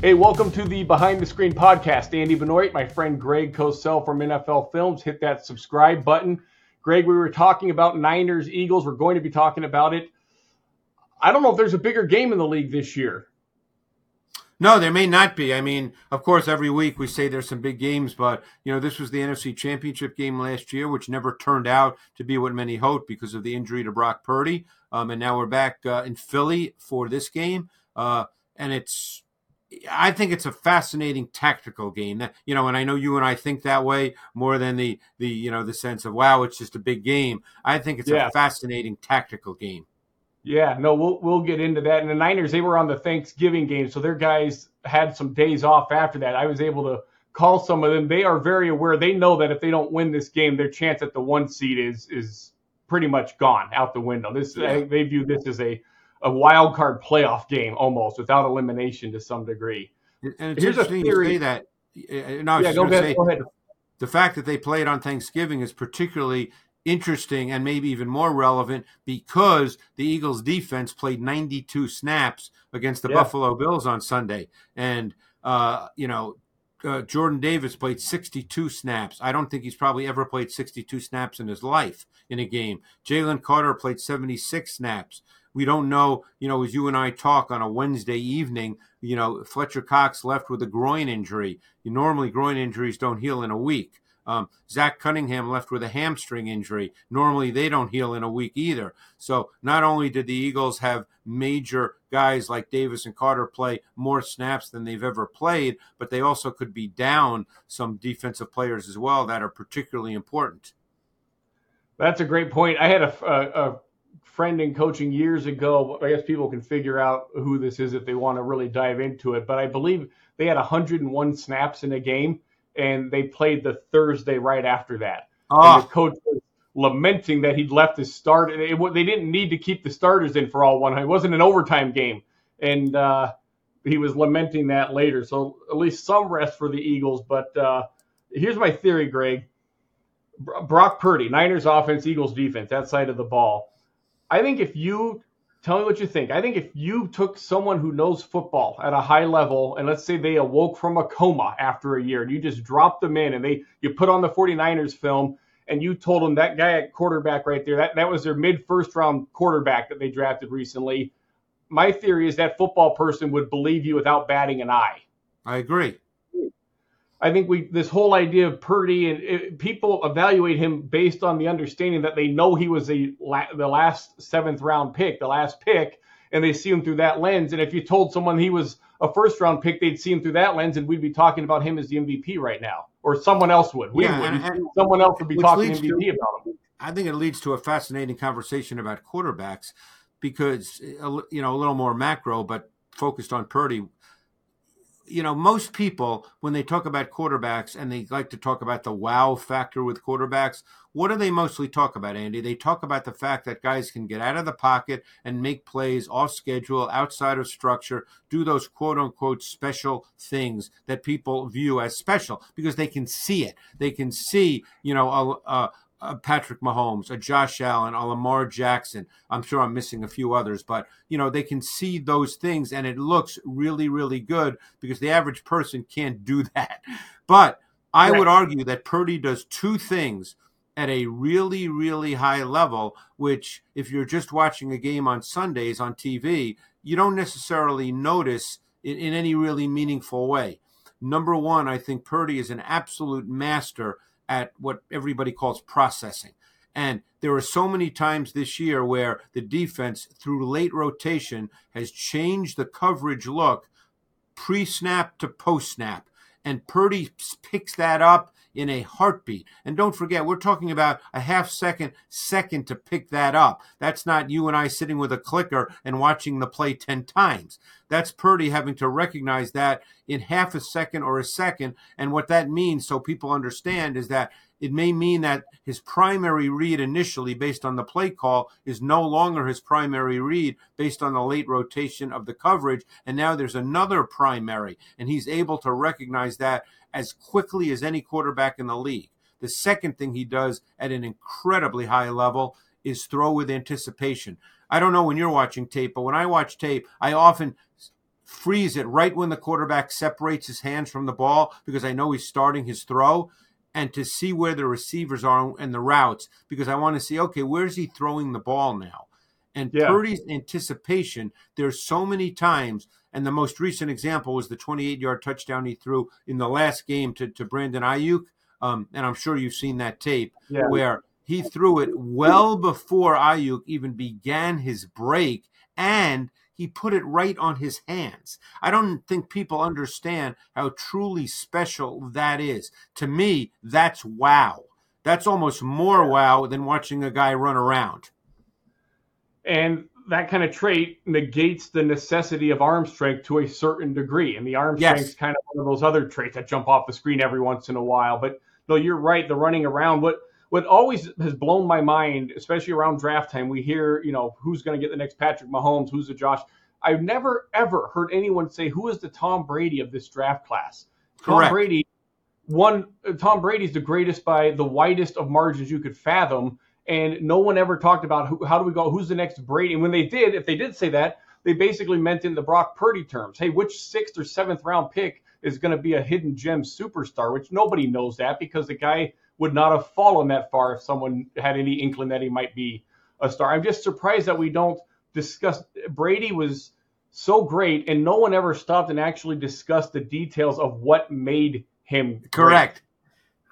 Hey, welcome to the Behind the Screen podcast. Andy Benoit, my friend Greg Cosell from NFL Films. Hit that subscribe button. Greg, we were talking about Niners, Eagles. We're going to be talking about it. I don't know if there's a bigger game in the league this year. No, there may not be. I mean, of course, every week we say there's some big games, but you know, this was the NFC Championship game last year, which never turned out to be what many hoped because of the injury to Brock Purdy. Um, and now we're back uh, in Philly for this game, uh, and it's. I think it's a fascinating tactical game. That you know, and I know you and I think that way more than the the you know the sense of wow, it's just a big game. I think it's yeah. a fascinating tactical game. Yeah, no, we'll we'll get into that. And the Niners, they were on the Thanksgiving game, so their guys had some days off after that. I was able to call some of them. They are very aware. They know that if they don't win this game, their chance at the one seed is is pretty much gone out the window. This yeah. they view this as a a wild card playoff game almost without elimination to some degree. And it's Here's interesting a theory. to say that. No, yeah, go ahead, say, go ahead. The fact that they played on Thanksgiving is particularly interesting and maybe even more relevant because the Eagles defense played 92 snaps against the yeah. Buffalo Bills on Sunday. And, uh, you know, uh, Jordan Davis played 62 snaps. I don't think he's probably ever played 62 snaps in his life in a game. Jalen Carter played 76 snaps. We don't know, you know, as you and I talk on a Wednesday evening, you know, Fletcher Cox left with a groin injury. You Normally, groin injuries don't heal in a week. Um, Zach Cunningham left with a hamstring injury. Normally, they don't heal in a week either. So, not only did the Eagles have major guys like Davis and Carter play more snaps than they've ever played, but they also could be down some defensive players as well that are particularly important. That's a great point. I had a, a, a friend in coaching years ago. I guess people can figure out who this is if they want to really dive into it. But I believe they had 101 snaps in a game and they played the Thursday right after that. Oh. And the coach was lamenting that he'd left his start. It, it, they didn't need to keep the starters in for all one. It wasn't an overtime game, and uh, he was lamenting that later. So at least some rest for the Eagles. But uh, here's my theory, Greg. Brock Purdy, Niners offense, Eagles defense, that side of the ball. I think if you Tell me what you think. I think if you took someone who knows football at a high level, and let's say they awoke from a coma after a year, and you just dropped them in and they you put on the 49ers film and you told them that guy at quarterback right there, that, that was their mid first round quarterback that they drafted recently. My theory is that football person would believe you without batting an eye. I agree. I think we this whole idea of Purdy and it, people evaluate him based on the understanding that they know he was a the last seventh round pick, the last pick, and they see him through that lens. And if you told someone he was a first round pick, they'd see him through that lens, and we'd be talking about him as the MVP right now, or someone else would. We yeah, would. And, and someone else would be talking MVP to, about him. I think it leads to a fascinating conversation about quarterbacks because eh, you know a little more macro, but focused on Purdy you know, most people, when they talk about quarterbacks and they like to talk about the wow factor with quarterbacks, what do they mostly talk about, Andy? They talk about the fact that guys can get out of the pocket and make plays off schedule, outside of structure, do those quote unquote special things that people view as special because they can see it. They can see, you know, a, a, a Patrick Mahomes, a Josh Allen, a Lamar Jackson. I'm sure I'm missing a few others, but you know they can see those things, and it looks really, really good because the average person can't do that. But I right. would argue that Purdy does two things at a really, really high level, which if you're just watching a game on Sundays on TV, you don't necessarily notice in, in any really meaningful way. Number one, I think Purdy is an absolute master at what everybody calls processing. And there are so many times this year where the defense, through late rotation, has changed the coverage look pre snap to post snap. And Purdy picks that up in a heartbeat. And don't forget, we're talking about a half second, second to pick that up. That's not you and I sitting with a clicker and watching the play 10 times. That's Purdy having to recognize that in half a second or a second. And what that means, so people understand, is that it may mean that his primary read initially, based on the play call, is no longer his primary read based on the late rotation of the coverage. And now there's another primary, and he's able to recognize that as quickly as any quarterback in the league. The second thing he does at an incredibly high level is throw with anticipation. I don't know when you're watching tape, but when I watch tape, I often freeze it right when the quarterback separates his hands from the ball because I know he's starting his throw and to see where the receivers are and the routes because I want to see okay, where's he throwing the ball now? And yeah. Purdy's anticipation, there's so many times, and the most recent example was the 28 yard touchdown he threw in the last game to, to Brandon Aiyuk. Um, and I'm sure you've seen that tape yeah. where he threw it well before Aiyuk even began his break, and he put it right on his hands. I don't think people understand how truly special that is. To me, that's wow. That's almost more wow than watching a guy run around. And that kind of trait negates the necessity of arm strength to a certain degree. And the arm yes. strength is kind of one of those other traits that jump off the screen every once in a while. But no, you're right. The running around, what what always has blown my mind, especially around draft time, we hear, you know, who's going to get the next Patrick Mahomes, who's the Josh. I've never ever heard anyone say who is the Tom Brady of this draft class. Correct. Tom Brady, one Tom Brady's the greatest by the widest of margins you could fathom, and no one ever talked about who, how do we go, who's the next Brady. And when they did, if they did say that, they basically meant in the Brock Purdy terms. Hey, which sixth or seventh round pick is going to be a hidden gem superstar? Which nobody knows that because the guy would not have fallen that far if someone had any inkling that he might be a star. I'm just surprised that we don't discuss. Brady was so great, and no one ever stopped and actually discussed the details of what made him correct. Great.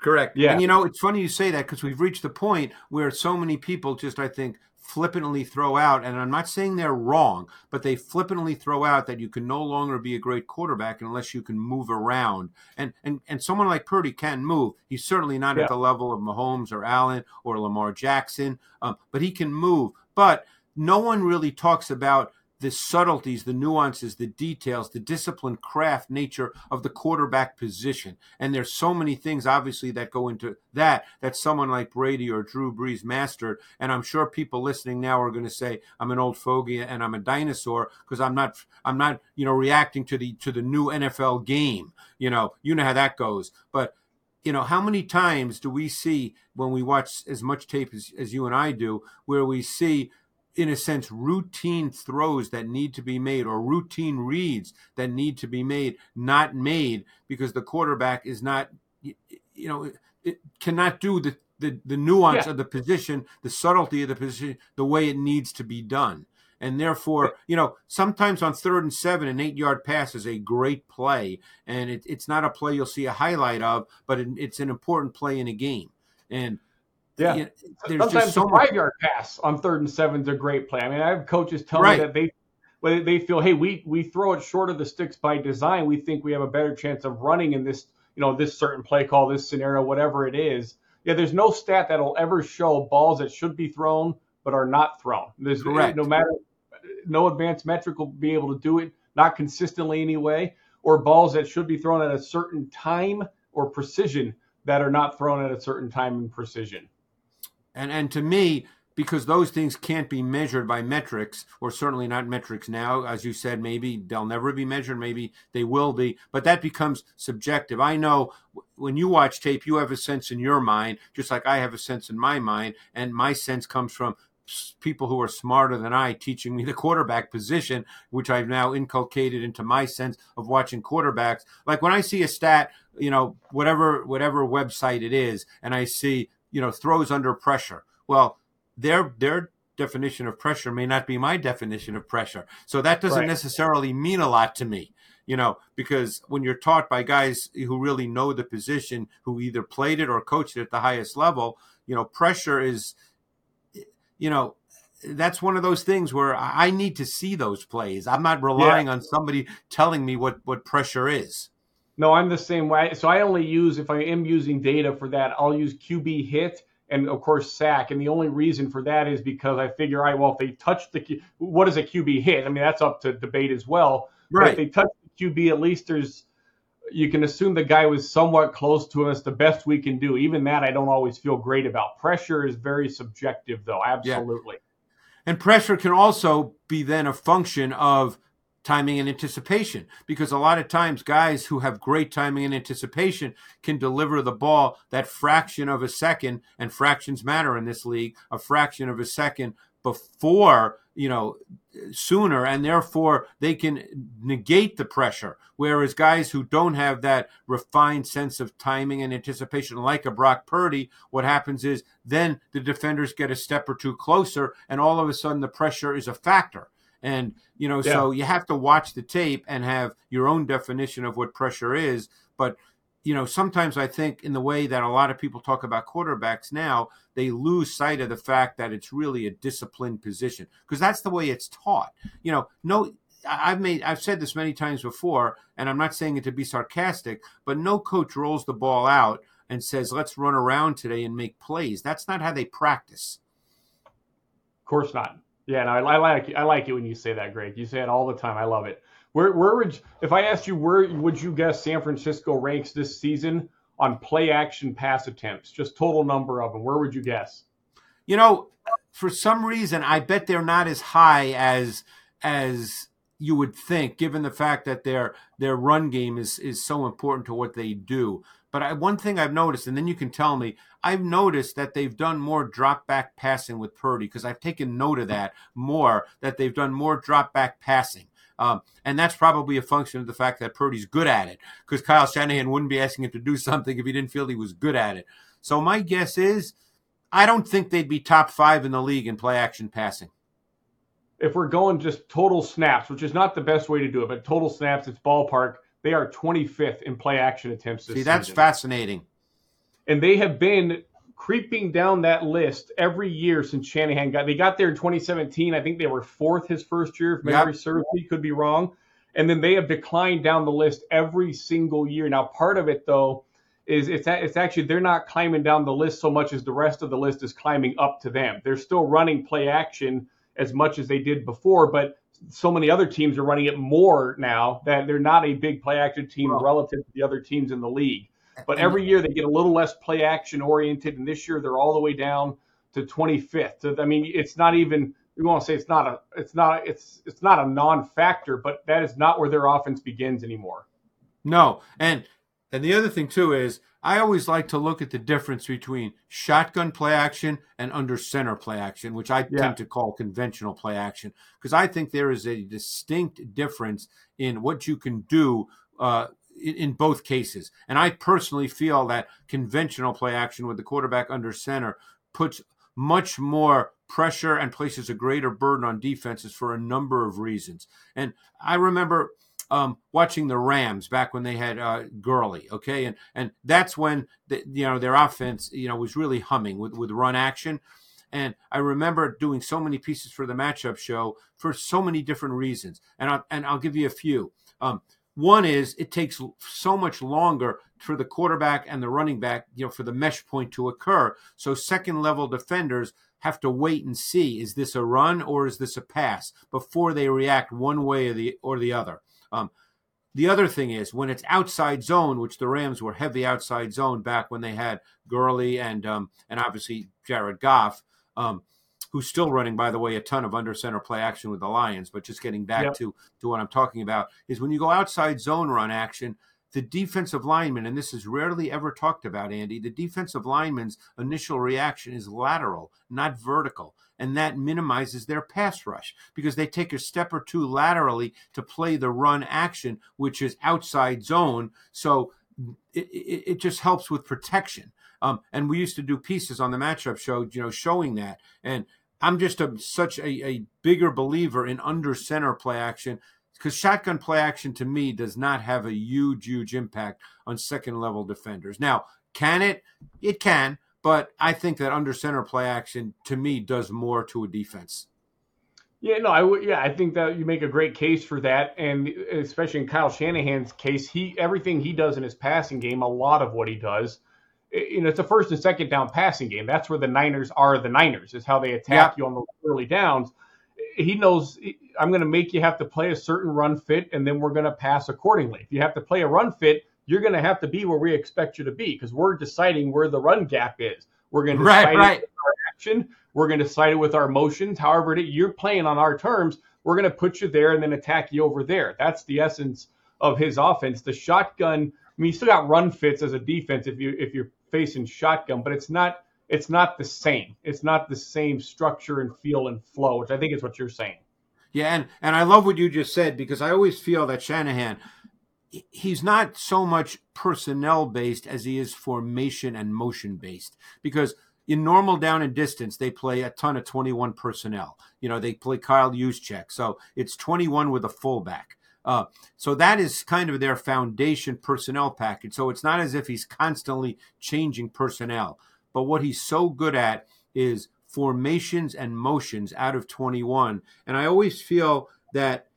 Correct. Yeah. And you know, it's funny you say that because we've reached the point where so many people just, I think, flippantly throw out, and I'm not saying they're wrong, but they flippantly throw out that you can no longer be a great quarterback unless you can move around. And and and someone like Purdy can move. He's certainly not yeah. at the level of Mahomes or Allen or Lamar Jackson, um, but he can move. But no one really talks about the subtleties, the nuances, the details, the disciplined craft nature of the quarterback position. And there's so many things, obviously, that go into that, that someone like Brady or Drew Brees mastered. And I'm sure people listening now are going to say, I'm an old fogey and I'm a dinosaur because I'm not, I'm not, you know, reacting to the, to the new NFL game. You know, you know how that goes. But, you know, how many times do we see when we watch as much tape as, as you and I do, where we see in a sense, routine throws that need to be made or routine reads that need to be made, not made because the quarterback is not, you know, it cannot do the, the, the nuance yeah. of the position, the subtlety of the position, the way it needs to be done. And therefore, you know, sometimes on third and seven, an eight yard pass is a great play. And it, it's not a play you'll see a highlight of, but it, it's an important play in a game. And yeah, you know, sometimes so a five yard pass on third and seven is a great play. I mean, I have coaches tell right. me that they when they feel, hey, we we throw it short of the sticks by design. We think we have a better chance of running in this, you know, this certain play call, this scenario, whatever it is. Yeah, there's no stat that'll ever show balls that should be thrown but are not thrown. There's Correct. no matter no advanced metric will be able to do it, not consistently anyway, or balls that should be thrown at a certain time or precision that are not thrown at a certain time and precision. And and to me, because those things can't be measured by metrics, or certainly not metrics now, as you said, maybe they'll never be measured, maybe they will be, but that becomes subjective. I know when you watch tape, you have a sense in your mind, just like I have a sense in my mind, and my sense comes from people who are smarter than I teaching me the quarterback position, which I've now inculcated into my sense of watching quarterbacks. Like when I see a stat, you know, whatever whatever website it is, and I see you know throws under pressure. Well, their their definition of pressure may not be my definition of pressure. So that doesn't right. necessarily mean a lot to me, you know, because when you're taught by guys who really know the position, who either played it or coached it at the highest level, you know, pressure is, you know, that's one of those things where I need to see those plays. I'm not relying yeah. on somebody telling me what what pressure is. No, I'm the same way. So I only use if I am using data for that, I'll use QB hit and of course sack. And the only reason for that is because I figure, I well, if they touch the what is a QB hit? I mean, that's up to debate as well. Right. But if they touch the QB, at least there's you can assume the guy was somewhat close to him. It's the best we can do. Even that, I don't always feel great about. Pressure is very subjective, though. Absolutely. Yeah. And pressure can also be then a function of timing and anticipation because a lot of times guys who have great timing and anticipation can deliver the ball that fraction of a second and fractions matter in this league a fraction of a second before you know sooner and therefore they can negate the pressure. Whereas guys who don't have that refined sense of timing and anticipation like a Brock Purdy what happens is then the defenders get a step or two closer and all of a sudden the pressure is a factor and you know yeah. so you have to watch the tape and have your own definition of what pressure is but you know, sometimes I think in the way that a lot of people talk about quarterbacks now, they lose sight of the fact that it's really a disciplined position because that's the way it's taught. You know, no, I've made, I've said this many times before, and I'm not saying it to be sarcastic, but no coach rolls the ball out and says, let's run around today and make plays. That's not how they practice. Of course not. Yeah, no, I, I like I like it when you say that, Greg. You say it all the time. I love it. Where where would if I asked you where would you guess San Francisco ranks this season on play action pass attempts? Just total number of them. Where would you guess? You know, for some reason, I bet they're not as high as as you would think, given the fact that their their run game is is so important to what they do. But I, one thing I've noticed, and then you can tell me, I've noticed that they've done more drop back passing with Purdy because I've taken note of that more. That they've done more drop back passing. Um, and that's probably a function of the fact that Purdy's good at it because Kyle Shanahan wouldn't be asking him to do something if he didn't feel he was good at it. So my guess is I don't think they'd be top five in the league in play action passing. If we're going just total snaps, which is not the best way to do it, but total snaps, it's ballpark. They are 25th in play action attempts. See, that's season. fascinating. And they have been creeping down that list every year since Shanahan got. They got there in 2017. I think they were fourth his first year. If memory yep. serves me, could be wrong. And then they have declined down the list every single year. Now, part of it though is it's it's actually they're not climbing down the list so much as the rest of the list is climbing up to them. They're still running play action as much as they did before, but so many other teams are running it more now that they're not a big play action team relative to the other teams in the league. But every year they get a little less play action oriented, and this year they're all the way down to 25th. So, I mean, it's not even we want to say it's not a it's not it's it's not a non-factor, but that is not where their offense begins anymore. No, and and the other thing too is I always like to look at the difference between shotgun play action and under center play action, which I yeah. tend to call conventional play action, because I think there is a distinct difference in what you can do uh, in both cases. And I personally feel that conventional play action with the quarterback under center puts much more pressure and places a greater burden on defenses for a number of reasons. And I remember um, watching the Rams back when they had uh, Gurley, okay, and and that's when the, you know their offense you know was really humming with with run action. And I remember doing so many pieces for the matchup show for so many different reasons. And I, and I'll give you a few. Um, one is it takes so much longer for the quarterback and the running back, you know, for the mesh point to occur. So second level defenders have to wait and see is this a run or is this a pass before they react one way or the or the other. Um, the other thing is when it's outside zone, which the Rams were heavy outside zone back when they had Gurley and um, and obviously Jared Goff. Um, who's still running, by the way, a ton of under center play action with the Lions. But just getting back yep. to, to what I'm talking about is when you go outside zone run action, the defensive lineman, and this is rarely ever talked about, Andy, the defensive lineman's initial reaction is lateral, not vertical. And that minimizes their pass rush because they take a step or two laterally to play the run action, which is outside zone. So it, it, it just helps with protection. Um, and we used to do pieces on the matchup show, you know, showing that. And I'm just a, such a, a bigger believer in under center play action because shotgun play action to me does not have a huge, huge impact on second level defenders. Now, can it? It can, but I think that under center play action to me does more to a defense. Yeah, no, I would. Yeah, I think that you make a great case for that, and especially in Kyle Shanahan's case, he everything he does in his passing game, a lot of what he does you know, it's a first and second down passing game. That's where the Niners are the Niners, is how they attack yeah. you on the early downs. He knows I'm going to make you have to play a certain run fit, and then we're going to pass accordingly. If you have to play a run fit, you're going to have to be where we expect you to be because we're deciding where the run gap is. We're going to decide right. our action. We're going to decide it with our motions. However, you're playing on our terms. We're going to put you there and then attack you over there. That's the essence of his offense. The shotgun. I mean, you still got run fits as a defense if you if you're facing shotgun, but it's not it's not the same. It's not the same structure and feel and flow, which I think is what you're saying. Yeah, and and I love what you just said because I always feel that Shanahan he's not so much personnel based as he is formation and motion based because in normal down and distance they play a ton of 21 personnel. You know they play kyle Juszczyk, so it's 21 with a fullback. Uh, so that is kind of their foundation personnel package. So it's not as if he's constantly changing personnel. But what he's so good at is formations and motions out of 21 and i always feel that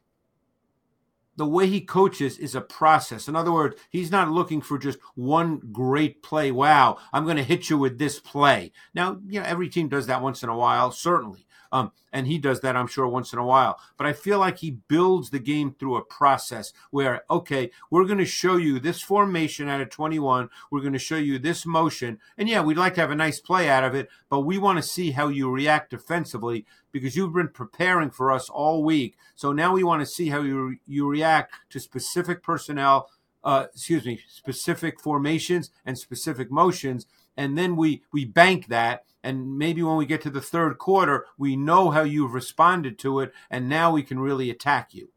the way he coaches is a process. In other words, he's not looking for just one great play. Wow, I'm going to hit you with this play. Now, you know, every team does that once in a while, certainly. Um, and he does that, I'm sure, once in a while. But I feel like he builds the game through a process where, okay, we're going to show you this formation out of 21. We're going to show you this motion. And yeah, we'd like to have a nice play out of it, but we want to see how you react defensively because you've been preparing for us all week. So now we want to see how you, you react to specific personnel. Uh, excuse me, specific formations and specific motions, and then we we bank that and maybe when we get to the third quarter, we know how you've responded to it, and now we can really attack you.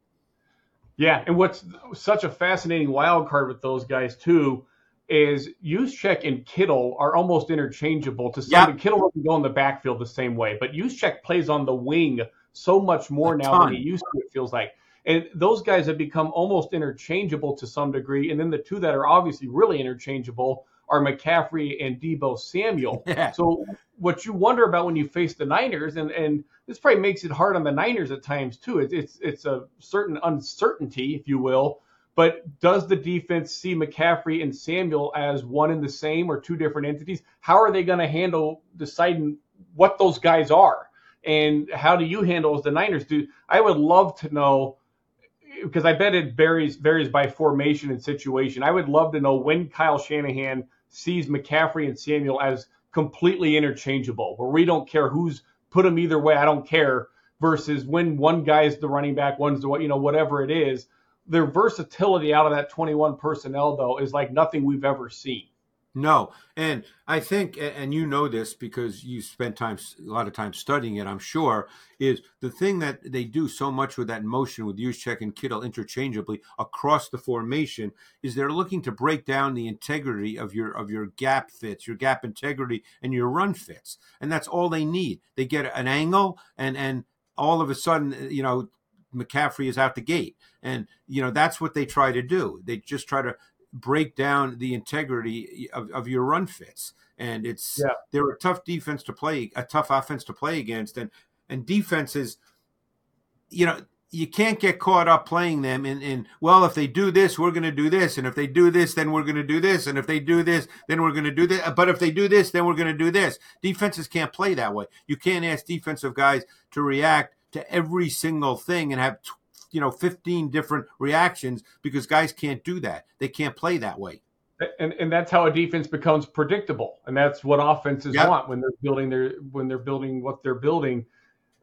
Yeah, and what's such a fascinating wild card with those guys too is Juszczyk and Kittle are almost interchangeable to some. Yep. Kittle doesn't go in the backfield the same way, but Juszczyk plays on the wing so much more a now ton. than he used to. It feels like, and those guys have become almost interchangeable to some degree. And then the two that are obviously really interchangeable are McCaffrey and Deebo Samuel. Yeah. So what you wonder about when you face the Niners, and and this probably makes it hard on the Niners at times too. It's it's it's a certain uncertainty, if you will. But does the defense see McCaffrey and Samuel as one and the same or two different entities? How are they going to handle deciding what those guys are? And how do you handle as the Niners do? I would love to know because I bet it varies varies by formation and situation. I would love to know when Kyle Shanahan sees McCaffrey and Samuel as completely interchangeable, where we don't care who's put them either way. I don't care. Versus when one guy's the running back, one's the you know whatever it is. Their versatility out of that 21 personnel though is like nothing we've ever seen. No, and I think, and you know this because you spent time a lot of time studying it. I'm sure is the thing that they do so much with that motion with Juszczyk and Kittle interchangeably across the formation is they're looking to break down the integrity of your of your gap fits, your gap integrity, and your run fits, and that's all they need. They get an angle, and and all of a sudden, uh, you know, McCaffrey is out the gate. And, you know, that's what they try to do. They just try to break down the integrity of, of your run fits. And it's yeah. they're a tough defense to play, a tough offense to play against, and and defenses, you know, you can't get caught up playing them in, in well, if they do this, we're going to do this, and if they do this, then we're going to do this, and if they do this, then we're going to do this. But if they do this, then we're going to do this. Defenses can't play that way. You can't ask defensive guys to react to every single thing and have you know 15 different reactions because guys can't do that. They can't play that way. And, and that's how a defense becomes predictable, and that's what offenses yep. want when they're building their when they're building what they're building.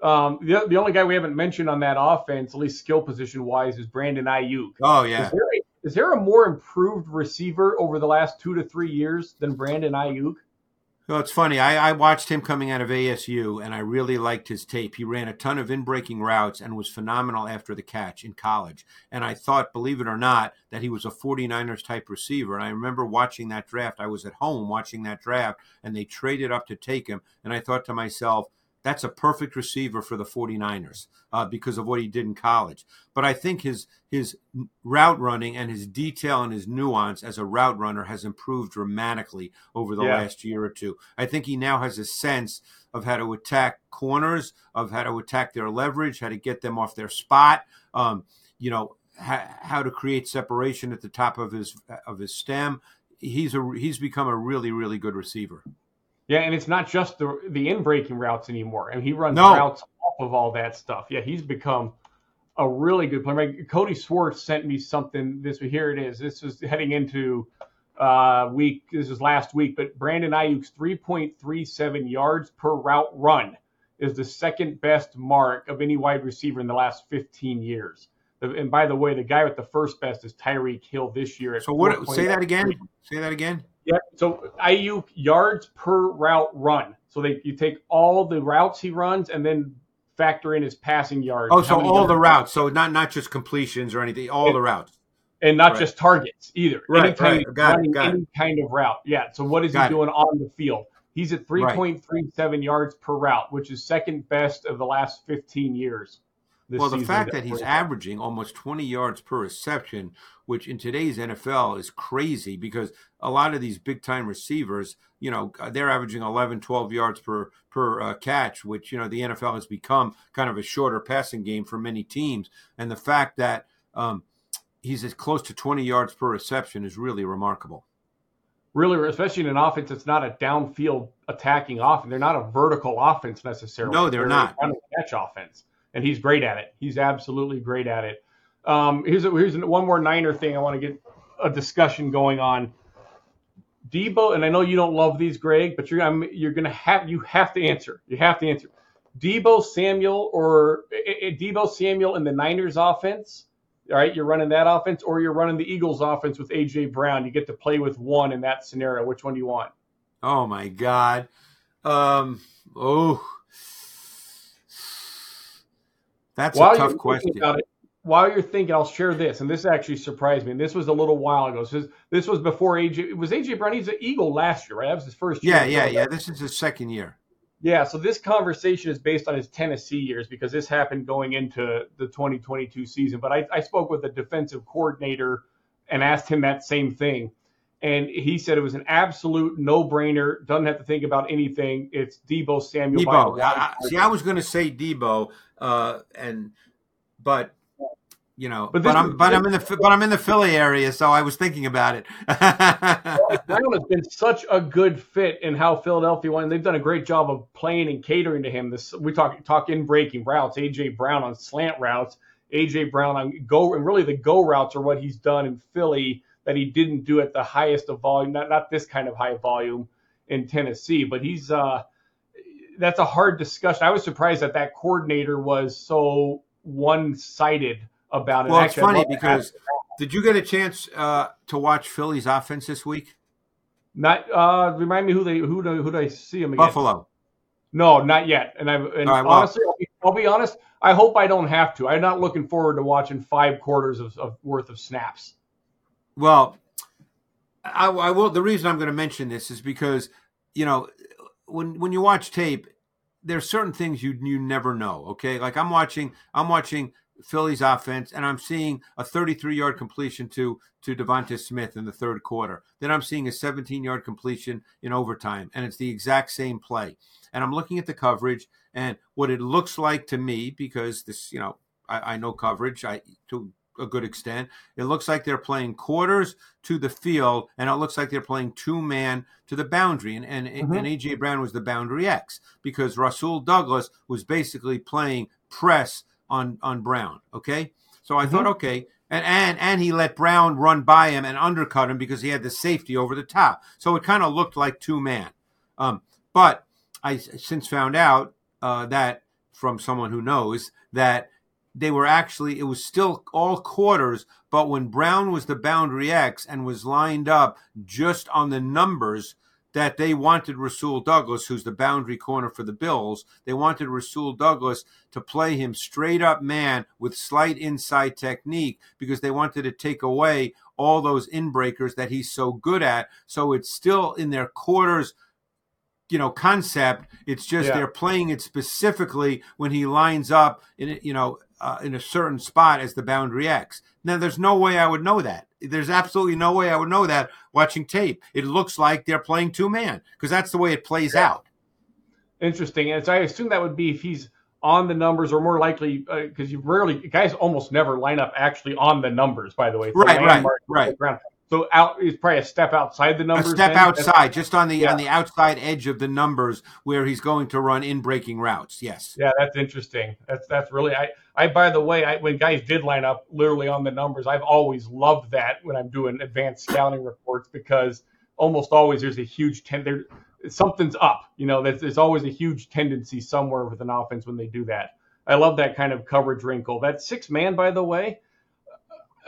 Um, the, the only guy we haven't mentioned on that offense, at least skill position wise, is Brandon Aiyuk. Oh yeah. Is there, a, is there a more improved receiver over the last two to three years than Brandon Aiyuk? Well, it's funny. I, I, watched him coming out of ASU, and I really liked his tape. He ran a ton of in-breaking routes and was phenomenal after the catch in college. And I thought, believe it or not, that he was a 49ers type receiver. And I remember watching that draft. I was at home watching that draft, and they traded up to take him. And I thought to myself, that's a perfect receiver for the 49ers uh, because of what he did in college. But I think his his route running and his detail and his nuance as a route runner has improved dramatically over the yeah. last year or two. I think he now has a sense of how to attack corners, of how to attack their leverage, how to get them off their spot. Um, you know how, how to create separation at the top of his of his stem. He's a he's become a really really good receiver. Yeah, and it's not just the the in breaking routes anymore. and he runs no. routes off of all that stuff. Yeah, he's become a really good player. Cody Swartz sent me something this here it is. This is heading into uh, week. This is last week, but Brandon Aiyuk's 3.37 yards per route run is the second best mark of any wide receiver in the last 15 years. And by the way, the guy with the first best is Tyreek Hill this year. so what? Say that again. Say that again. Yeah. So Aiyuk yards per route run. So they you take all the routes he runs and then factor in his passing yards. Oh, so all the routes. So not not just completions or anything. All the routes. And not right. just targets either. Right. Anytime right. Got it, got any it. kind of route. Yeah. So what is got he doing it. on the field? He's at 3.37 right. yards per route, which is second best of the last 15 years. Well, the fact that he's averaging almost 20 yards per reception, which in today's NFL is crazy because a lot of these big time receivers, you know, they're averaging 11, 12 yards per per uh, catch, which you know the NFL has become kind of a shorter passing game for many teams. And the fact that um, he's as close to 20 yards per reception is really remarkable. Really, especially in an offense that's not a downfield attacking offense. They're not a vertical offense necessarily. No, they're, they're not. A catch offense and he's great at it. He's absolutely great at it. Um, here's a, here's one more Niner thing I want to get a discussion going on. Deebo, and I know you don't love these, Greg, but you're I'm, you're gonna have you have to answer. You have to answer. Deebo Samuel or Deebo Samuel in the Niners offense. All right, you're running that offense, or you're running the Eagles offense with AJ Brown. You get to play with one in that scenario. Which one do you want? Oh my God. Um, oh, that's while a tough question. It, while you're thinking, I'll share this, and this actually surprised me. And this was a little while ago. So this, this was before AJ. It was AJ Brown. He's an Eagle last year, right? That was his first year. Yeah, yeah, yeah. This is his second year. Yeah. So this conversation is based on his Tennessee years because this happened going into the 2022 season. But I, I spoke with a defensive coordinator and asked him that same thing. And he said it was an absolute no-brainer. Doesn't have to think about anything. It's Deebo Samuel. Deebo. I, see, I was going to say Deebo, uh, and but you know, but, but I'm but I'm in the but I'm in the Philly area, so I was thinking about it. Brown has been such a good fit in how Philadelphia won. They've done a great job of playing and catering to him. This we talk talk in breaking routes. AJ Brown on slant routes. AJ Brown on go and really the go routes are what he's done in Philly that he didn't do at the highest of volume, not not this kind of high volume in Tennessee. But he's uh, that's a hard discussion. I was surprised that that coordinator was so one sided about it. Well, Actually, it's funny because did you get a chance uh, to watch Philly's offense this week? Not uh, remind me who they who do, who do I see them against? Buffalo. No, not yet. And I and right, well, honestly, I'll be, I'll be, honest. I hope I don't have to. I'm not looking forward to watching five quarters of, of worth of snaps. Well, I, I will. The reason I'm going to mention this is because you know when when you watch tape, there's certain things you you never know. Okay, like I'm watching I'm watching Philly's offense, and I'm seeing a 33 yard completion to to Devonta Smith in the third quarter. Then I'm seeing a 17 yard completion in overtime, and it's the exact same play. And I'm looking at the coverage and what it looks like to me because this, you know, I, I know coverage. I to a good extent. It looks like they're playing quarters to the field, and it looks like they're playing two man to the boundary. And and, mm-hmm. and AJ Brown was the boundary X because Rasul Douglas was basically playing press on on Brown. Okay, so I mm-hmm. thought, okay. And, and and he let Brown run by him and undercut him because he had the safety over the top. So it kind of looked like two man. Um, but I since found out uh, that from someone who knows that they were actually it was still all quarters but when brown was the boundary x and was lined up just on the numbers that they wanted rasul douglas who's the boundary corner for the bills they wanted rasul douglas to play him straight up man with slight inside technique because they wanted to take away all those inbreakers that he's so good at so it's still in their quarters you know concept it's just yeah. they're playing it specifically when he lines up in you know uh, in a certain spot as the boundary X. Now, there's no way I would know that. There's absolutely no way I would know that watching tape. It looks like they're playing two man because that's the way it plays out. Interesting. And so I assume that would be if he's on the numbers, or more likely because uh, you rarely guys almost never line up actually on the numbers. By the way, right, right, right. So out is probably a step outside the numbers. A step then? outside, just on the yeah. on the outside edge of the numbers where he's going to run in breaking routes. Yes. Yeah, that's interesting. That's that's really I I by the way, I, when guys did line up literally on the numbers, I've always loved that when I'm doing advanced scouting reports because almost always there's a huge ten there something's up. You know, there's, there's always a huge tendency somewhere with an offense when they do that. I love that kind of coverage wrinkle. That six man, by the way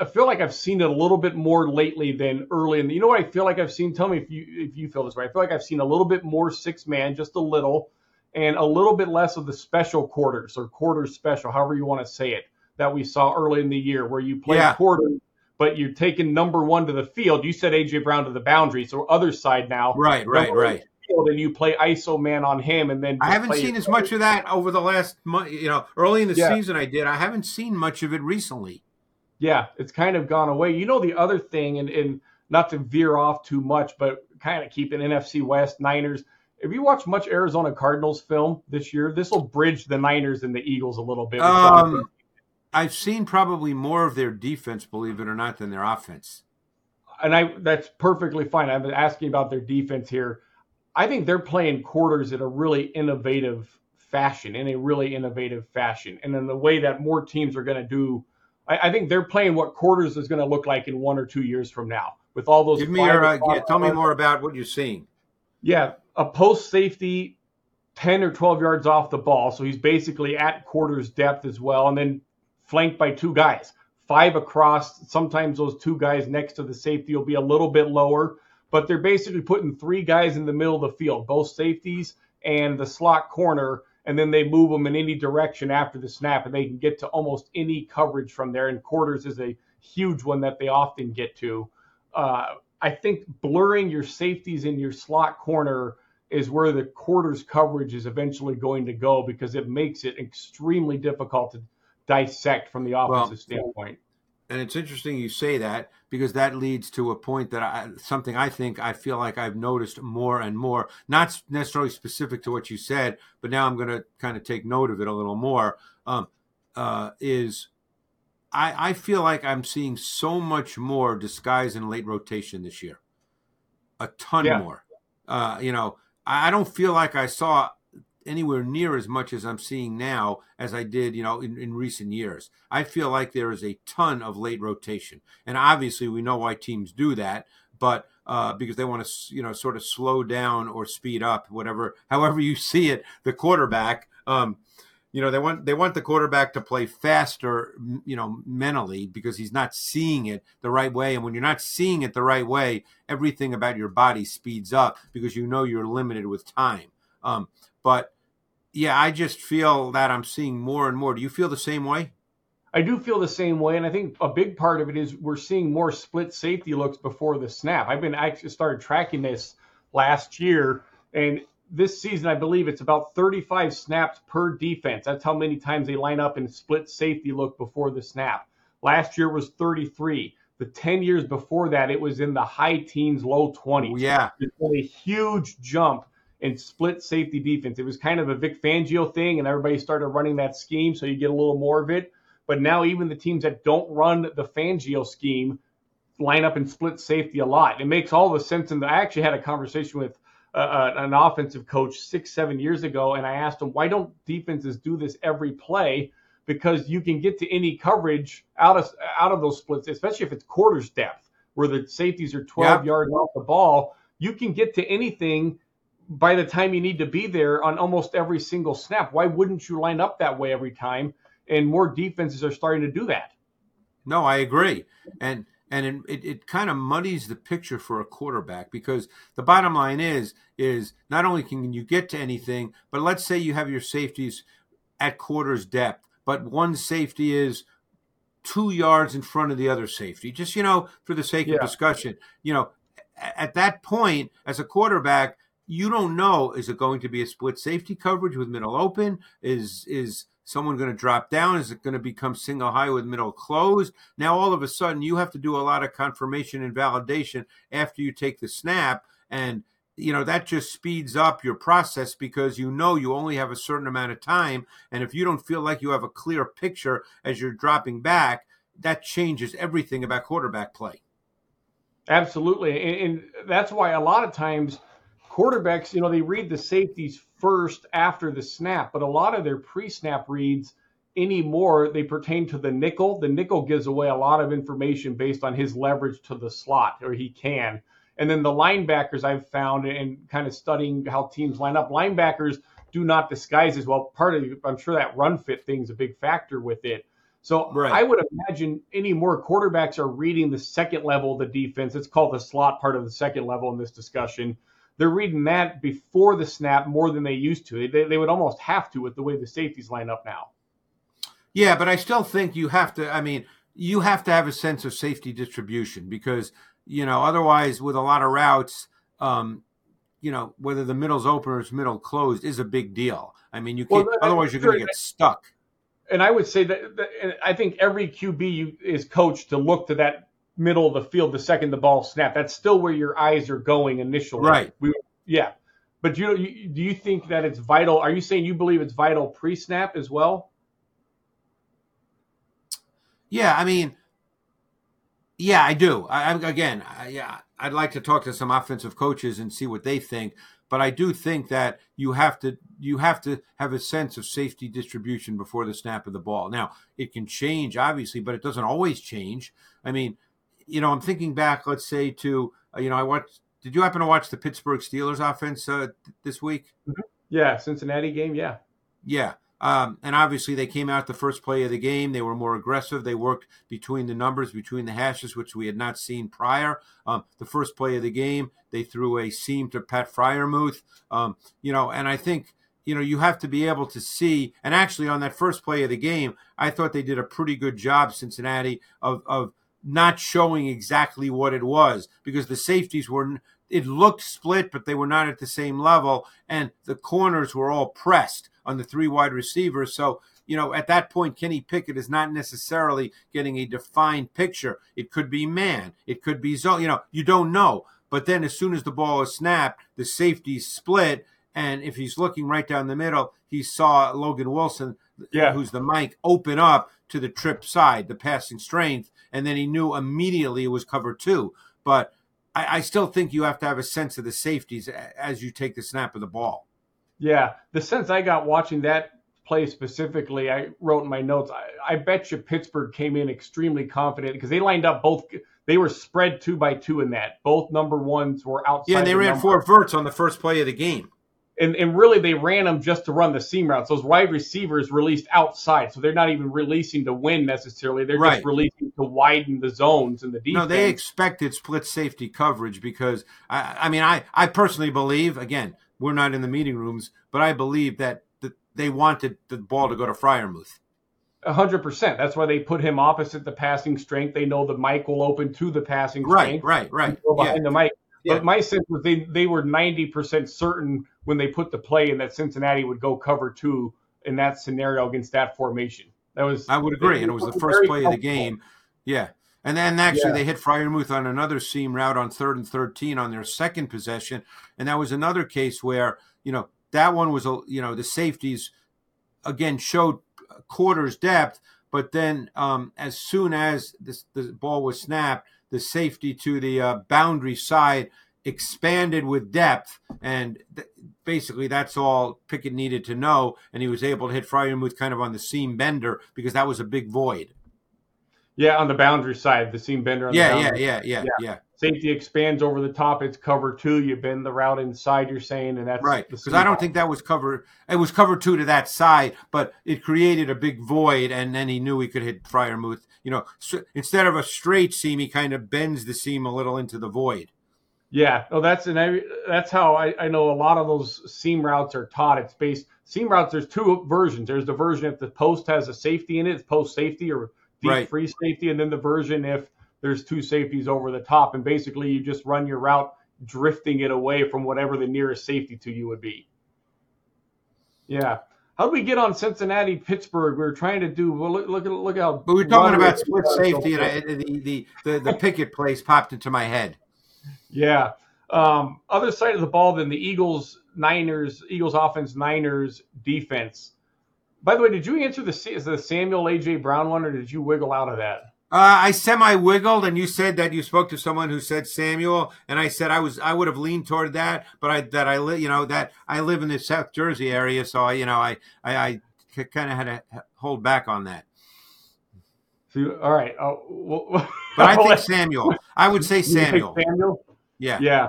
I feel like I've seen it a little bit more lately than early. And you know what I feel like I've seen? Tell me if you if you feel this way. I feel like I've seen a little bit more six man, just a little, and a little bit less of the special quarters or quarters special, however you want to say it, that we saw early in the year, where you play yeah. quarters, but you're taking number one to the field. You said AJ Brown to the boundary, so other side now. Right, right, right field and you play ISO man on him, and then I haven't seen as much of that over the last month. You know, early in the yeah. season I did. I haven't seen much of it recently. Yeah, it's kind of gone away. You know, the other thing, and, and not to veer off too much, but kind of keep an NFC West Niners. If you watch much Arizona Cardinals film this year, this will bridge the Niners and the Eagles a little bit. Um, I've seen probably more of their defense, believe it or not, than their offense. And I that's perfectly fine. I've been asking about their defense here. I think they're playing quarters in a really innovative fashion, in a really innovative fashion, and in the way that more teams are going to do. I, I, think they're playing what quarters is going to look like in one or two years from now, with all those. Give me your, uh, yeah, tell me more about what you're seeing. Yeah, a post safety, ten or twelve yards off the ball, so he's basically at quarters depth as well, and then flanked by two guys, five across. Sometimes those two guys next to the safety will be a little bit lower but they're basically putting three guys in the middle of the field, both safeties and the slot corner, and then they move them in any direction after the snap, and they can get to almost any coverage from there. And quarters is a huge one that they often get to. Uh, I think blurring your safeties in your slot corner is where the quarters coverage is eventually going to go because it makes it extremely difficult to dissect from the offensive well, standpoint and it's interesting you say that because that leads to a point that I something I think I feel like I've noticed more and more, not necessarily specific to what you said, but now I'm going to kind of take note of it a little more. Um, uh, is I, I feel like I'm seeing so much more disguise and late rotation this year, a ton yeah. more. Uh, you know, I don't feel like I saw anywhere near as much as I'm seeing now as I did, you know, in, in recent years. I feel like there is a ton of late rotation, and obviously we know why teams do that, but uh, because they want to, you know, sort of slow down or speed up, whatever, however you see it, the quarterback. Um, you know they want they want the quarterback to play faster you know mentally because he's not seeing it the right way and when you're not seeing it the right way everything about your body speeds up because you know you're limited with time um, but yeah, I just feel that I'm seeing more and more. Do you feel the same way? I do feel the same way, and I think a big part of it is we're seeing more split safety looks before the snap. I've been actually started tracking this last year, and this season I believe it's about 35 snaps per defense. That's how many times they line up in split safety look before the snap. Last year was 33. The 10 years before that, it was in the high teens, low 20s. Yeah, it's a huge jump in split safety defense. It was kind of a Vic Fangio thing, and everybody started running that scheme, so you get a little more of it. But now even the teams that don't run the Fangio scheme line up and split safety a lot. It makes all the sense. And I actually had a conversation with uh, uh, an offensive coach six, seven years ago, and I asked him, why don't defenses do this every play? Because you can get to any coverage out of out of those splits, especially if it's quarters depth, where the safeties are 12 yards off the ball. You can get to anything by the time you need to be there on almost every single snap. Why wouldn't you line up that way every time? And more defenses are starting to do that. No, I agree. And and it, it kind of muddies the picture for a quarterback because the bottom line is is not only can you get to anything, but let's say you have your safeties at quarters depth, but one safety is two yards in front of the other safety. Just you know, for the sake yeah. of discussion, you know, at that point as a quarterback, you don't know is it going to be a split safety coverage with middle open is is someone going to drop down? Is it going to become single high with middle closed now all of a sudden you have to do a lot of confirmation and validation after you take the snap and you know that just speeds up your process because you know you only have a certain amount of time and if you don't feel like you have a clear picture as you're dropping back that changes everything about quarterback play. Absolutely and, and that's why a lot of times quarterbacks, you know, they read the safeties first after the snap, but a lot of their pre-snap reads anymore they pertain to the nickel. The nickel gives away a lot of information based on his leverage to the slot, or he can. And then the linebackers I've found and kind of studying how teams line up, linebackers do not disguise as well. Part of I'm sure that run fit thing is a big factor with it. So Right. I would imagine any more quarterbacks are reading the second level of the defense. It's called the slot part of the second level in this discussion. They're reading that before the snap more than they used to. They, they would almost have to with the way the safeties line up now. Yeah, but I still think you have to. I mean, you have to have a sense of safety distribution because you know otherwise, with a lot of routes, um, you know whether the middle's open or it's middle closed is a big deal. I mean, you can't. that- otherwise, you're going to get stuck. And I would say that, that and I think every QB you, is coached to look to that middle of the field the second the ball snap. That's still where your eyes are going initially. Right. We, yeah. But you, you do you think that it's vital? Are you saying you believe it's vital pre-snap as well? Yeah, I mean, yeah, I do. I, I again, I, yeah, I'd like to talk to some offensive coaches and see what they think. But I do think that you have to you have to have a sense of safety distribution before the snap of the ball. Now it can change, obviously, but it doesn't always change. I mean, you know, I'm thinking back, let's say to uh, you know, I watched. Did you happen to watch the Pittsburgh Steelers offense uh, th- this week? Yeah, Cincinnati game. Yeah. Yeah. Um, and obviously, they came out the first play of the game. They were more aggressive. They worked between the numbers, between the hashes, which we had not seen prior. Um, the first play of the game, they threw a seam to Pat Freiermuth. Um, you know, and I think you know you have to be able to see. And actually, on that first play of the game, I thought they did a pretty good job, Cincinnati, of of not showing exactly what it was because the safeties were it looked split, but they were not at the same level, and the corners were all pressed on the three wide receivers. So, you know, at that point, Kenny Pickett is not necessarily getting a defined picture. It could be man, it could be zone. You know, you don't know. But then, as soon as the ball is snapped, the safeties split, and if he's looking right down the middle, he saw Logan Wilson, Yeah. who's the Mike, open up to the trip side, the passing strength, and then he knew immediately it was cover two. But I, I still think you have to have a sense of the safeties as you take the snap of the ball. Yeah, the sense I got watching that play specifically, I wrote in my notes. I, I bet you Pittsburgh came in extremely confident because they lined up both. They were spread two by two in that. Both number ones were outside. Yeah, and they the ran number. four verts on the first play of the game. and and really they ran them just to run the seam routes. Those wide receivers released outside, so they're not even releasing to win necessarily. They're Right. just releasing to widen the zones in the defense. No, they expected split safety coverage because I, I mean, I, I personally believe again, we're not in the meeting rooms, but I believe that that they wanted the ball to go to Freiermuth. A hundred percent. That's why they put him opposite the passing strength. They know the Mike will open to the passing Right, strength. right, right. Yeah, behind the Mike. Yeah. But my sense was they they were ninety percent certain when they put the play in that Cincinnati would go cover two in that scenario against that formation. That was I would agree, and it was the first play of the game. Yeah, and then actually Yeah. they hit Freiermuth on another seam route on third and thirteen on their second possession, and that was another case where you know that one was a you know the safeties again showed quarters depth, but then um, as soon as this, the ball was snapped, the safety to the uh, boundary side expanded with depth, and th- basically that's all Pickett needed to know, and he was able to hit Freiermuth kind of on the seam bender because that was a big void. Yeah, on the boundary side, the seam bender on the Yeah, yeah, yeah, yeah, Yeah. Safety expands over the top. It's cover two. You bend the route inside. You're saying, and that's Right, because I don't think that was cover. It was cover two to that side, but it created a big void, and then he knew he could hit Freiermuth. You know, so instead of a straight seam, he kind of bends the seam a little into the void. Yeah, no, that's and I, that's how I, I know a lot of those seam routes are taught. It's based seam routes. There's two versions. There's the version if the post has a safety in it, it's post safety or deep Right. free safety, and then the version if there's two safeties over the top, and basically you just run your route drifting it away from whatever the nearest safety to you would be. Yeah. How do we get on Cincinnati, Pittsburgh? We were trying to do. Well, look, look, look how. But we we're talking about split we are so safety, and. I, the, the the the Pickett place popped into my head. Yeah. Um, other side of the ball than the Eagles, Niners, Eagles offense, Niners defense. By the way, did you answer the the Samuel AJ Brown one, or did you wiggle out of that? Uh, I semi wiggled, and you said that you spoke to someone who said Samuel, and I said I was I would have leaned toward that, but I that I li- you know that I live in the South Jersey area, so I you know I I, I kind of had to hold back on that. So all right. Oh, well, But I think Samuel. I would say Samuel. Samuel. Yeah. Yeah.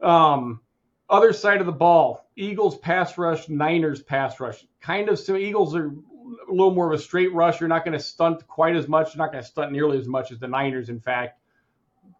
Um, other side of the ball, Eagles pass rush, Niners pass rush. Kind of. So Eagles are a little more of a straight rush. You're not going to stunt quite as much. You're not going to stunt nearly as much as the Niners. In fact,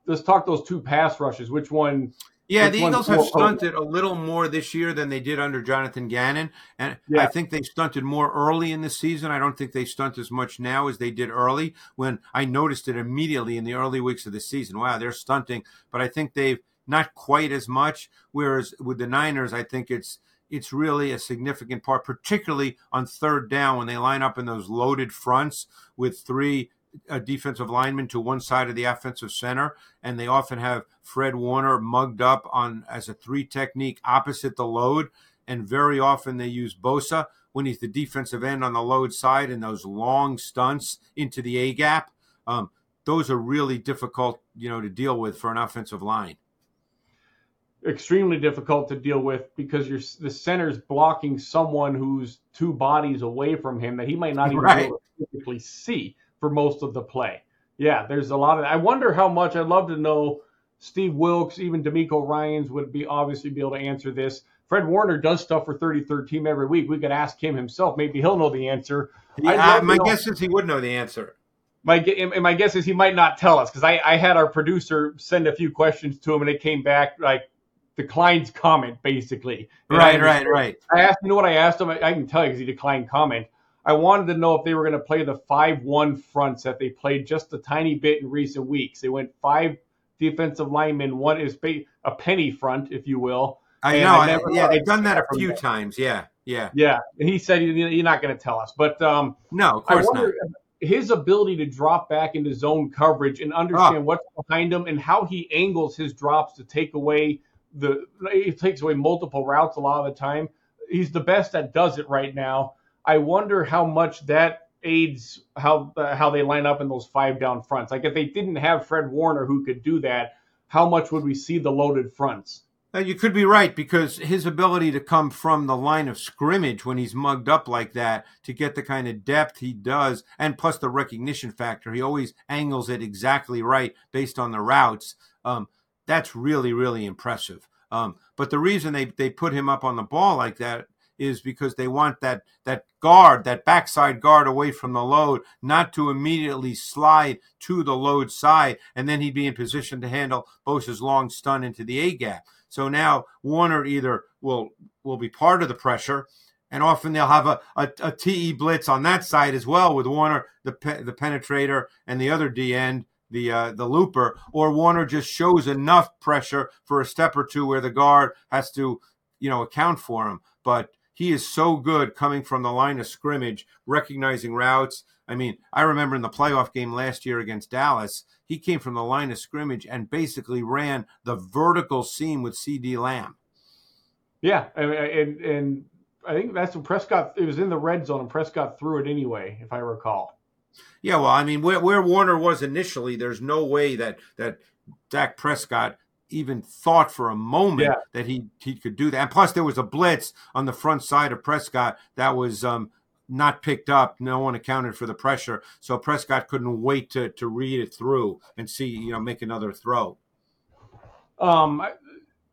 let's talk those two pass rushes. Which one? Yeah, which the Eagles have stunted a little more this year than they did under Jonathan Gannon, and Yeah. I think they stunted more early in the season. I don't think they stunt as much now as they did early. When I noticed it immediately in the early weeks of the season, wow, they're stunting, but I think they've not quite as much. Whereas with the Niners, I think it's it's really a significant part, particularly on third down when they line up in those loaded fronts with three uh, defensive linemen to one side of the offensive center, and they often have Fred Warner mugged up on as a three technique opposite the load, and very often they use Bosa when he's the defensive end on the load side in those long stunts into the A gap. Um, those are really difficult, you know, to deal with for an offensive line. Extremely difficult to deal with because you're the center's blocking someone who's two bodies away from him that he might not even Right. be able to physically see for most of the play. Yeah, there's a lot of. I wonder how much. I'd love to know. Steve Wilks, even DeMeco Ryans would be obviously be able to answer this. Fred Warner does stuff for 33rd team every week. We could ask him himself. Maybe he'll know the answer. Yeah, my know- guess is he would know the answer. my and my guess is he might not tell us because I, I had our producer send a few questions to him and it came back like declines comment basically. And Right, right, right. I asked, you know what I asked him? I, I can tell you because he declined comment. I wanted to know if they were going to play the five-one fronts that they played just a tiny bit in recent weeks. They went five defensive linemen. One is a penny front, if you will. I And know. I I- yeah, they've done that that a few them. times. Yeah, yeah. Yeah, and he said you're not going to tell us, but um, No, of course wonder not. his ability to drop back into zone coverage and Ah. understand what's behind him and how he angles his drops to take away the he takes away multiple routes a lot of the time. He's the best that does it right now. I wonder how much that aids how uh, how they line up in those five down fronts. Like if they didn't have Fred Warner who could do that, how much would we see the loaded fronts? Uh, You could be right because his ability to come from the line of scrimmage when he's mugged up like that to get the kind of depth he does, and plus the recognition factor, he always angles it exactly right based on the routes. Um, that's really, really impressive. Um, but the reason they, they put him up on the ball like that is because they want that that guard, that backside guard away from the load, not to immediately slide to the load side, and then he'd be in position to handle Bosa's long stun into the A gap. So now Warner either will will be part of the pressure, and often they'll have a, a, a TE blitz on that side as well with Warner, the pe- the penetrator, and the other D end, the uh, the looper, or Warner just shows enough pressure for a step or two where the guard has to, you know, account for him. But he is so good coming from the line of scrimmage, recognizing routes. I mean, I remember in the playoff game last year against Dallas, he came from the line of scrimmage and basically ran the vertical seam with CeeDee Lamb. Yeah, and and I think that's when Prescott. It was in the red zone, and Prescott threw it anyway, if I recall. Yeah, well, I mean, where, where Warner was initially, there's no way that that Dak Prescott even thought for a moment Yeah. that he he could do that. And plus, there was a blitz on the front side of Prescott that was um, not picked up. No one accounted for the pressure, so Prescott couldn't wait to to read it through and see you know make another throw. Um,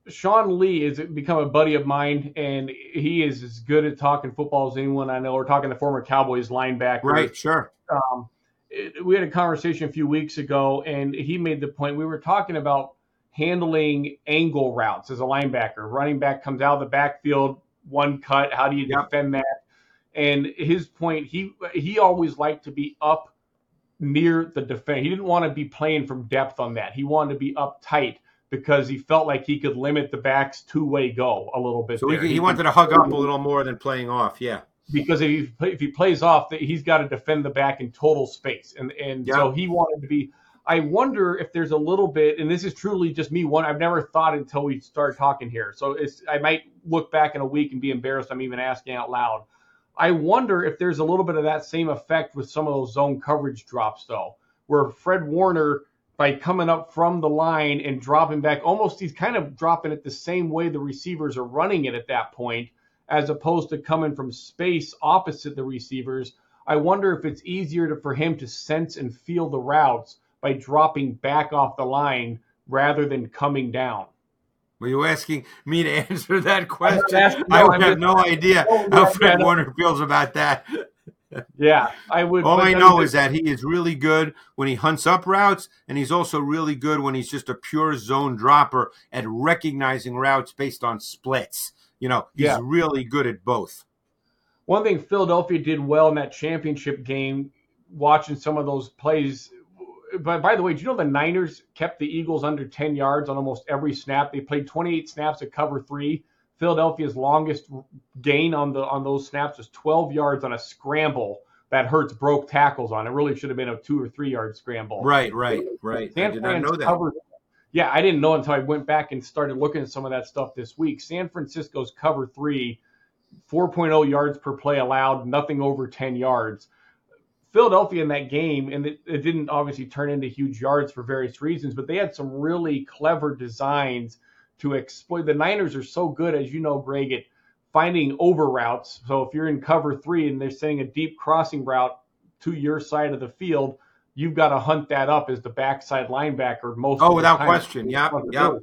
Sean Lee has become a buddy of mine, and he is as good at talking football as anyone I know. We're talking the former Cowboys linebacker. Right? Sure. Um, it- we had a conversation a few weeks ago, and he made the point we were talking about handling angle routes as a linebacker. Running back comes out of the backfield, one cut. How do you defend that? And his point, he he always liked to be up near the defense. He didn't want to be playing from depth on that. He wanted to be up tight because he felt like he could limit the back's two way go a little bit. So he, he wanted to hug up a little more than playing off. Yeah. Because if he if he plays off, he's got to defend the back in total space, and and so he wanted to be. I wonder if there's a little bit, and this is truly just me. One, I've never thought until we started talking here. So it's I might look back in a week and be embarrassed. I'm even asking out loud. I wonder if there's a little bit of that same effect with some of those zone coverage drops, though, where Fred Warner, by coming up from the line and dropping back, almost he's kind of dropping it the same way the receivers are running it at that point, as opposed to coming from space opposite the receivers. I wonder if it's easier to, for him to sense and feel the routes by dropping back off the line rather than coming down. Were you asking me to answer that question? asking- I no, would I'm have just- no idea Oh, how Fred. Warner feels about that. yeah, I would. All I know is that he is really good when he hunts up routes, and he's also really good when he's just a pure zone dropper at recognizing routes based on splits. You know, he's yeah. really good at both. One thing Philadelphia did well in that championship game, watching some of those plays. But by the way, do you know the Niners kept the Eagles under 10 yards on almost every snap? They played 28 snaps at cover three. Philadelphia's longest gain on the on those snaps was 12 yards on a scramble that Hurts broke tackles on. It really should have been a two or three yard scramble. Right, right, right. San I did not know that. Covered, yeah, I didn't know until I went back and started looking at some of that stuff this week. San Francisco's cover three, 4.0 yards per play allowed, nothing over 10 yards. Philadelphia in that game, and it, it didn't obviously turn into huge yards for various reasons, but they had some really clever designs to exploit. The Niners are so good, as you know, Greg, at finding over routes. So if you're in cover three and they're sending a deep crossing route to your side of the field, you've got to hunt that up as the backside linebacker. Most oh, without question, yeah, yeah.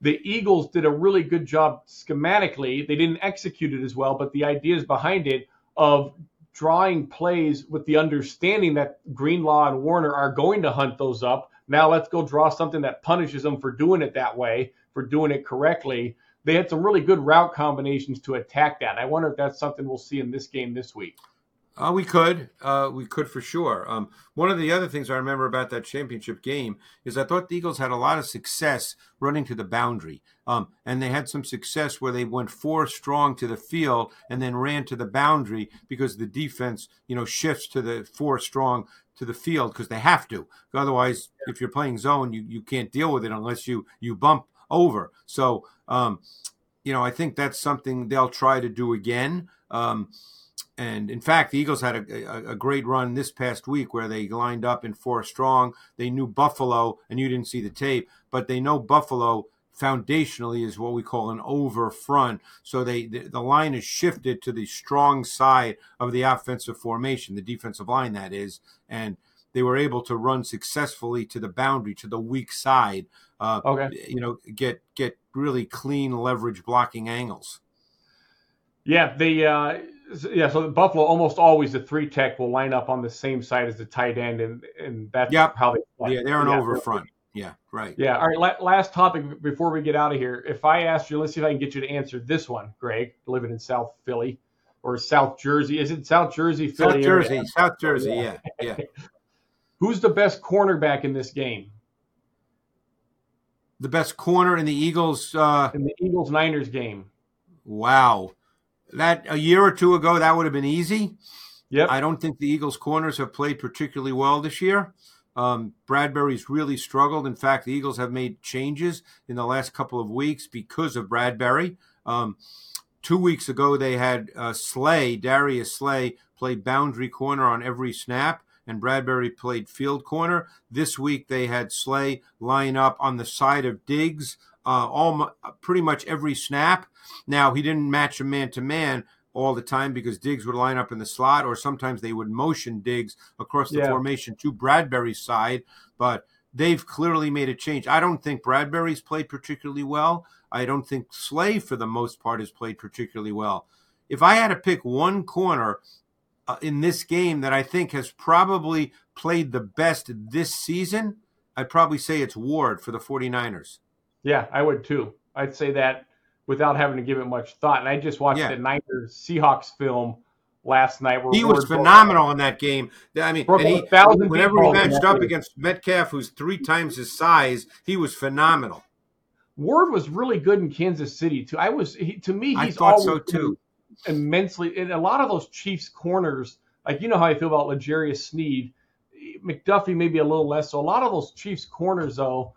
The Eagles did a really good job schematically. They didn't execute it as well, but the ideas behind it of drawing plays with the understanding that Greenlaw and Warner are going to hunt those up. Now let's go draw something that punishes them for doing it that way, for doing it correctly. They had some really good route combinations to attack that. I wonder if that's something we'll see in this game this week. Uh, we could, uh, we could for sure. Um, one of the other things I remember about that championship game is I thought the Eagles had a lot of success running to the boundary, um, and they had some success where they went four strong to the field and then ran to the boundary because the defense, you know, shifts to the four strong to the field because they have to. Otherwise, yeah. if you're playing zone, you, you can't deal with it unless you you bump over. So, um, you know, I think that's something they'll try to do again. Um, and in fact, the Eagles had a, a, a, great run this past week where they lined up in four strong. They knew Buffalo, and you didn't see the tape, but they know Buffalo foundationally is what we call an over front. So they the, the line is shifted to the strong side of the offensive formation, the defensive line that is, and they were able to run successfully to the boundary, to the weak side. Uh, okay. You know, get get really clean leverage blocking angles. Yeah, the uh, yeah, so Buffalo almost always the three tech will line up on the same side as the tight end, and and that's yep. how they play. Yeah, they're an yeah, over front. Yeah, right. Yeah. All right. last topic before we get out of here. If I asked you, let's see if I can get you to answer this one, Greg, living in South Philly or South Jersey. Is it South Jersey, Philly? South Jersey, area? South Jersey. Yeah, yeah. Who's the best cornerback in this game? The best corner in the Eagles. Uh, in the Eagles Niners game. Wow that a year or two ago that would have been easy. Yep. I don't think the Eagles corners have played particularly well this year. Um, Bradberry's really struggled. In fact, the Eagles have made changes in the last couple of weeks because of Bradberry. Um, two weeks ago, they had uh, Slay, Darius Slay, play boundary corner on every snap, and Bradberry played field corner. This week, they had Slay line up on the side of Diggs uh, all pretty much every snap. Now he didn't match him man to man all the time because Diggs would line up in the slot, or sometimes they would motion Diggs across the yeah. formation to Bradberry's side. But they've clearly made a change. I don't think Bradberry's played particularly well. I don't think Slay, for the most part, has played particularly well. If I had to pick one corner uh, in this game that I think has probably played the best this season, I'd probably say it's Ward for the 49ers. Yeah, I would too. I'd say that without having to give it much thought. And I just watched yeah. the Niners Seahawks film last night. he was phenomenal in that game. I mean, he, whenever he matched up against Metcalf, who's three times his size, he was phenomenal. Ward was really good in Kansas City too. I was he, to me, he's I thought so too. Immensely, and a lot of those Chiefs corners, like you know how I feel about L'Jarius Sneed, McDuffie maybe a little less. So a lot of those Chiefs corners though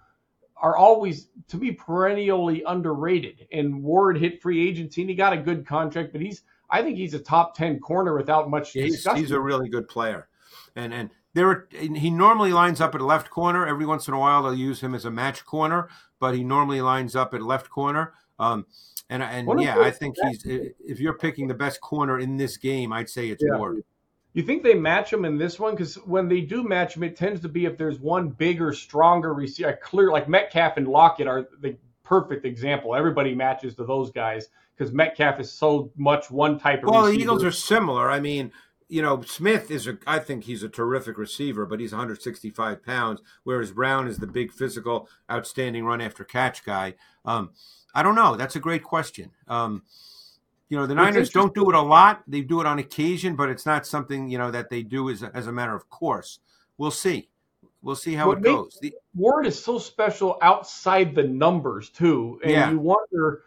are always to me perennially underrated. And Ward hit free agency and he got a good contract, but he's I think he's a top ten corner without much he's, he's, a really good player, and and there are, he normally lines up at left corner. Every once in a while they'll use him as a match corner, but he normally lines up at left corner. Um, and and yeah, I think he's if you're picking the best corner in this game, I'd say it's yeah. Ward. You think they match them in this one? Because when they do match them, it tends to be if there's one bigger, stronger receiver, clear like Metcalf and Lockett are the perfect example. Everybody matches to those guys because Metcalf is so much one type of. Well, receiver. the Eagles are similar. I mean, you know, Smith is a, I think he's a terrific receiver, but he's 165 pounds, whereas Brown is the big physical, outstanding run after catch guy. Um, I don't know. That's a great question. Um, you know, the Niners don't do it a lot. They do it on occasion, but it's not something, you know, that they do as a, as a matter of course. We'll see. We'll see how what it goes. The, Ward is so special outside the numbers, too. And yeah. you wonder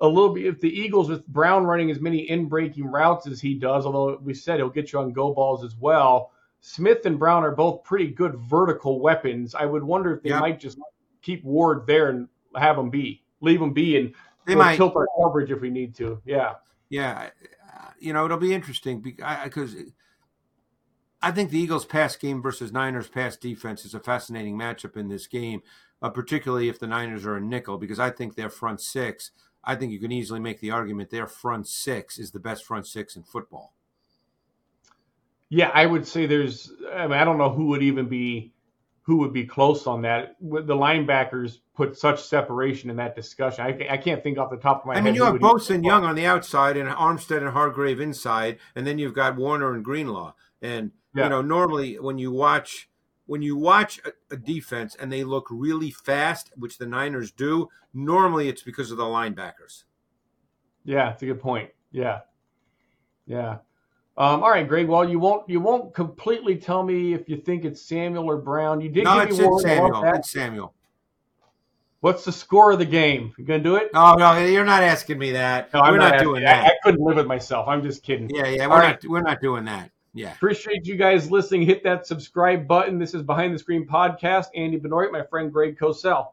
a little bit if the Eagles with Brown running as many in breaking routes as he does, although we said he'll get you on go balls as well. Smith and Brown are both pretty good vertical weapons. I would wonder if they yep. might just keep Ward there and have him be, leave him be, and they might tilt our coverage if we need to. Yeah, yeah. You know, it'll be interesting because I think the Eagles' pass game versus Niners' pass defense is a fascinating matchup in this game, uh, particularly if the Niners are a nickel, because I think their front six I think you can easily make the argument their front six is the best front six in football. Yeah, I would say there's. I mean, I don't know who would even be who would be close on that. The linebackers put such separation in that discussion. I, I can't think off the top of my I head. I mean, you have Bosa and Young on the outside, and Armstead and Hargrave inside, and then you've got Warner and Greenlaw. And yeah. you know, normally when you watch when you watch a, a, defense and they look really fast, which the Niners do, normally it's because of the linebackers. Yeah, it's a good point. Yeah, yeah. Um, all right, Greg. Well, you won't you won't completely tell me if you think it's Samuel or Brown. You did no, give me it's Samuel. It's Samuel. What's the score of the game? You gonna do it? Oh no, you're not asking me that. No, we're not, not doing that. I, I, couldn't live with myself. I'm just kidding. Yeah, yeah, we're not we're not doing that. Yeah. Appreciate you guys listening. Hit that subscribe button. This is Behind the Screen Podcast. Andy Benoit, my friend Greg Cosell.